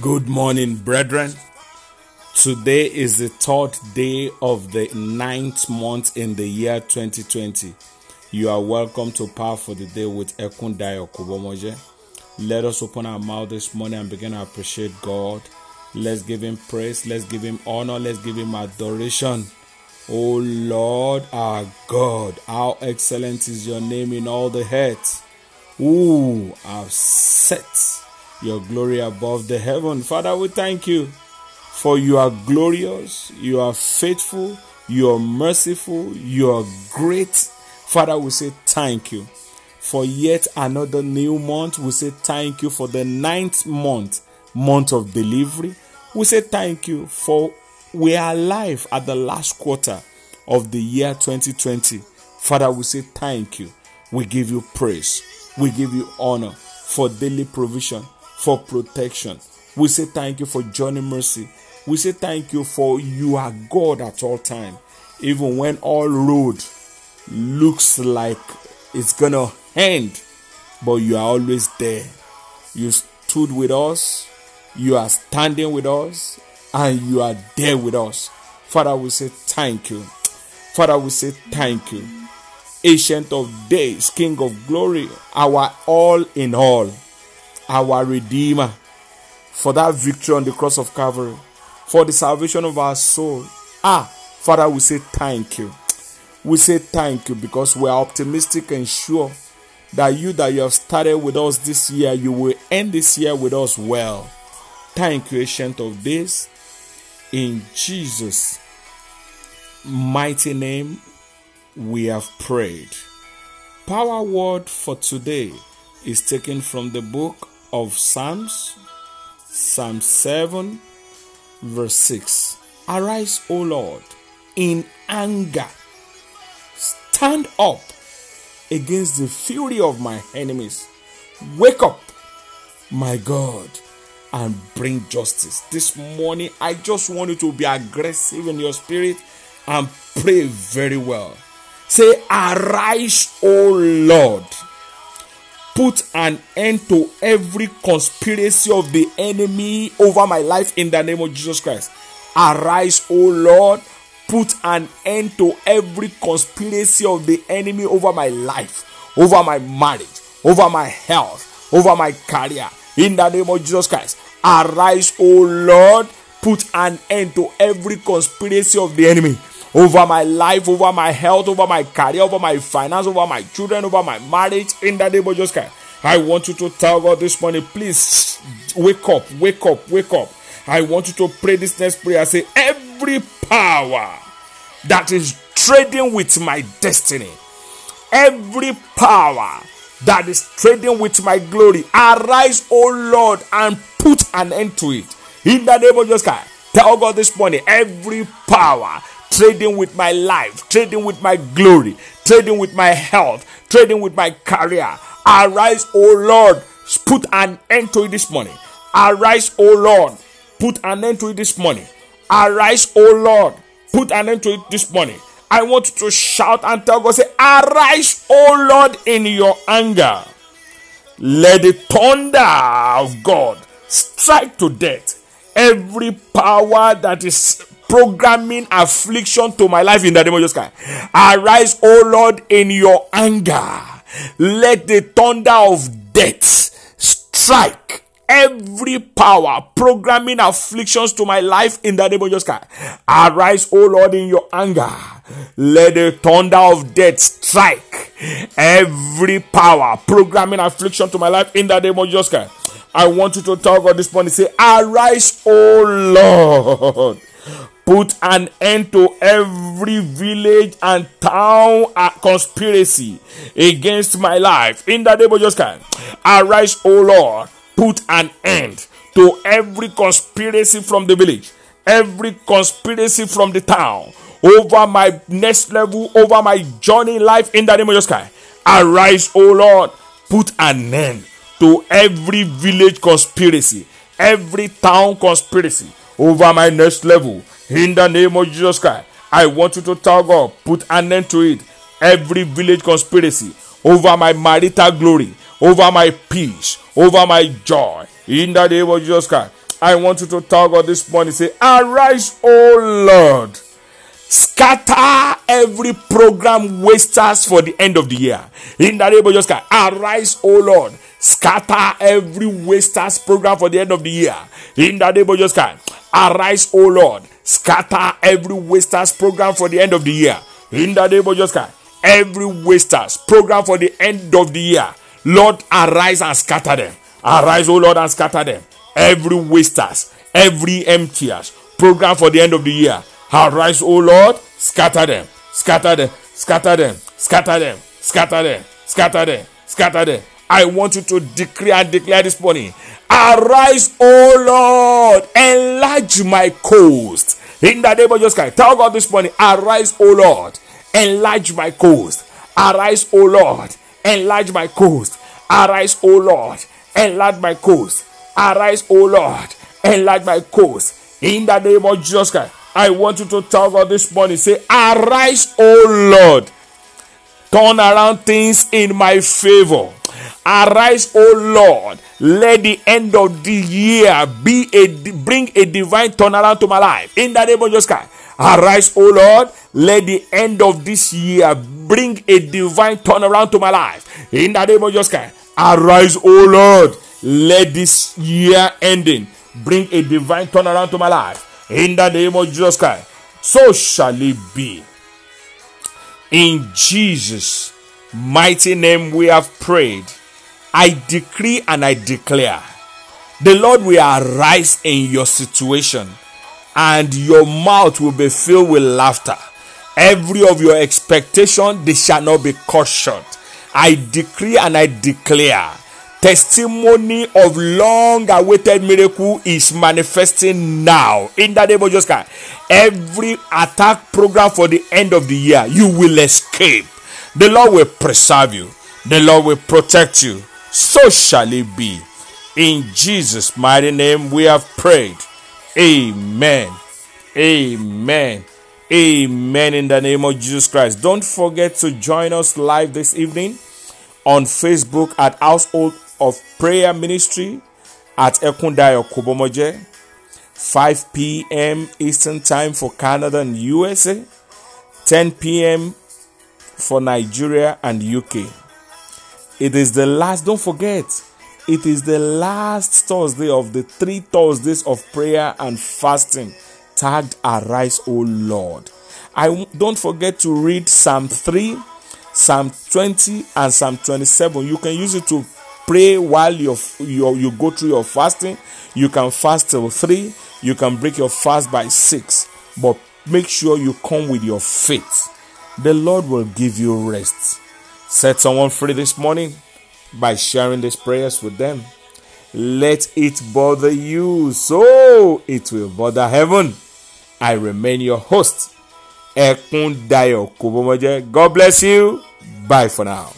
Good morning, brethren. Today is the third day of the ninth month in the year 2020. You are welcome to Power for the Day with Ekundayo Kubomoje. Let us open our mouth this morning and begin to appreciate God. Let's give Him praise, let's give Him honor, let's give Him adoration. Oh Lord, our God, how excellent is your name in all the earth. Ooh, have set your glory above the heaven. Father, we thank you for you are glorious, you are faithful, you are merciful, you are great. Father, we say thank you for yet another new month. We say thank you for the ninth month, month of delivery. We say thank you for we are alive at the last quarter of the year 2020. Father, we say thank you. We give you praise. We give you honor for daily provision for protection. We say thank you for journey mercy. We say thank you for you are God at all time. Even when all road looks like it's gonna end, but you are always there. You stood with us, you are standing with us, and you are there with us. Father, we say thank you. Father, we say thank you. Ancient of days, King of glory, our all in all our Redeemer, for that victory on the cross of Calvary, for the salvation of our soul. Ah, Father, we say thank you. We say thank you because we are optimistic and sure that you that you have started with us this year, you will end this year with us well. Thank you, Ancient of Days. In Jesus' mighty name, we have prayed. Power word for today is taken from the book of Psalms, Psalm 7, verse 6. Arise, O Lord, in anger. Stand up against the fury of my enemies. Wake up, my God, and bring justice. This morning, I just want you to be aggressive in your spirit and pray very well. Say, Arise, O Lord put an end to every conspiracy of the enemy over my life in the name of Jesus Christ. Arise, O Lord, put an end to every conspiracy of the enemy over my life, over my marriage, over my health, over my career in the name of Jesus Christ. Arise, O Lord, put an end to every conspiracy of the enemy over my life, over my health, over my career, over my finance, over my children, over my marriage. In the name of Jesus I want you to tell God this morning, please wake up, wake up, wake up. I want you to pray this next prayer. Say, every power that is trading with my destiny, every power that is trading with my glory, arise, O Lord, and put an end to it. In the name of Jesus Christ, tell God this morning, every power trading with my life, trading with my glory, trading with my health, trading with my career. Arise, O Lord, put an end to it this morning. Arise, O Lord, put an end to it this morning. Arise, O Lord, put an end to it this morning. I want you to shout and tell God, say, Arise, O Lord, in your anger. Let the thunder of God strike to death every power that is programming affliction to my life in the name of Jesus Christ. Arise, O Lord, in your anger. Let the thunder of death strike every power programming afflictions to my life in the name of Jesus Christ. Arise, O Lord, in your anger. Let the thunder of death strike every power programming affliction to my life in the name of Jesus Christ. I want you to talk God this morning. Say, Arise, O Lord put an end to every village and town conspiracy against my life. In the name of Jesus Christ, arise, O Lord, put an end to every conspiracy from the village, every conspiracy from the town, over my next level, over my journey life. In the name of Jesus Christ, arise, O Lord, put an end to every village conspiracy, every town conspiracy over my next level in the name of Jesus Christ, I want you to tell God, put an end to it. Every village conspiracy over my marital glory, over my peace, over my joy. In the name of Jesus Christ, I want you to talk on this morning. Say, Arise, O Lord. Scatter every program wasters for the end of the year. In the name of Jesus Christ, arise, O Lord. Scatter every wasters program for the end of the year. In the name of Jesus Christ, arise, O Lord. Scatter every wasters program for the end of the year. In the name of Jesus Christ, every wasters program for the end of the year. Lord, arise and scatter them. Arise, O Lord, and scatter them. Every wasters, every emptiers program for the end of the year. Arise, O Lord, scatter them, scatter them, scatter them, scatter them, scatter them, scatter them, scatter them. I want you to decree and declare this morning. Arise, O Lord, enlarge my coast. In the name of Jesus Christ, tell God this morning, arise, O Lord, enlarge my coast. Arise, O Lord, enlarge my coast. Arise, O Lord, enlarge my coast. Arise, O Lord, enlarge my coast. In the name of Jesus Christ, I want you to tell God this morning, say, Arise, O Lord. Turn around things in my favor. Arise, O Lord. Let the end of the year be a bring a divine turnaround to my life. In the name of Jesus Christ. Arise, O Lord. Let the end of this year bring a divine turnaround to my life. In the name of Jesus Christ. Arise, O Lord. Let this year ending bring a divine turnaround to my life in the name of Jesus Christ. So shall it be. In Jesus' mighty name we have prayed. I decree and I declare the Lord will arise in your situation and your mouth will be filled with laughter. Every of your expectation they shall not be cut short. I decree and I declare testimony of long awaited miracle is manifesting now in the name of Jesus Christ. Every attack program for the end of the year, you will escape. The Lord will preserve you, the Lord will protect you. So shall it be. In Jesus' mighty name, we have prayed. Amen. Amen. Amen. In the name of Jesus Christ. Don't forget to join us live this evening on Facebook at Household of Prayer Ministry at Ekundayo Kobomoje, 5 p.m. Eastern Time for Canada and USA, 10 p.m. for Nigeria and UK. It is the last, don't forget, it is the last Thursday of the three Thursdays of prayer and fasting tagged Arise, O Lord. I don't forget to read Psalm 3, Psalm 20, and Psalm 27. You can use it to pray while you you go through your fasting. You can fast till 3, you can break your fast by 6, but make sure you come with your faith. The Lord will give you rest. Set someone free this morning by sharing these prayers with them. Let it bother you so it will bother heaven. I remain your host. God bless you. Bye for now.